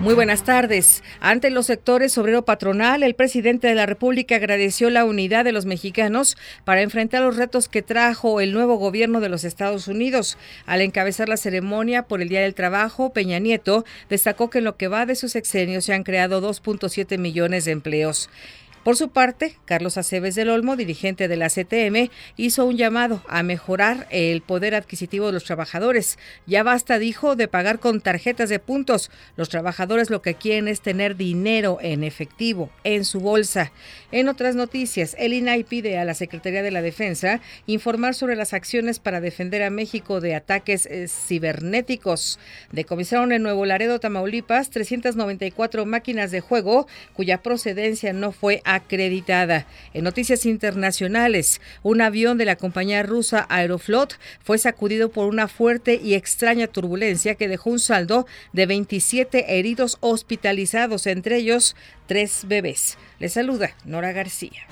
Muy buenas tardes. Ante los sectores obrero patronal, el presidente de la República agradeció la unidad de los mexicanos para enfrentar los retos que trajo el nuevo gobierno de los Estados Unidos. Al encabezar la ceremonia por el Día del Trabajo, Peña Nieto destacó que en lo que va de su sexenio se han creado 2.7 millones de empleos. Por su parte, Carlos Aceves del Olmo, dirigente de la CTM, hizo un llamado a mejorar el poder adquisitivo de los trabajadores. Ya basta, dijo, de pagar con tarjetas de puntos. Los trabajadores lo que quieren es tener dinero en efectivo en su bolsa. En otras noticias, el INAI pide a la Secretaría de la Defensa informar sobre las acciones para defender a México de ataques eh, cibernéticos. Decomisaron en Nuevo Laredo, Tamaulipas, 394 máquinas de juego cuya procedencia no fue acreditada. En noticias internacionales, un avión de la compañía rusa Aeroflot fue sacudido por una fuerte y extraña turbulencia que dejó un saldo de 27 heridos hospitalizados, entre ellos tres bebés. Les saluda Nora García.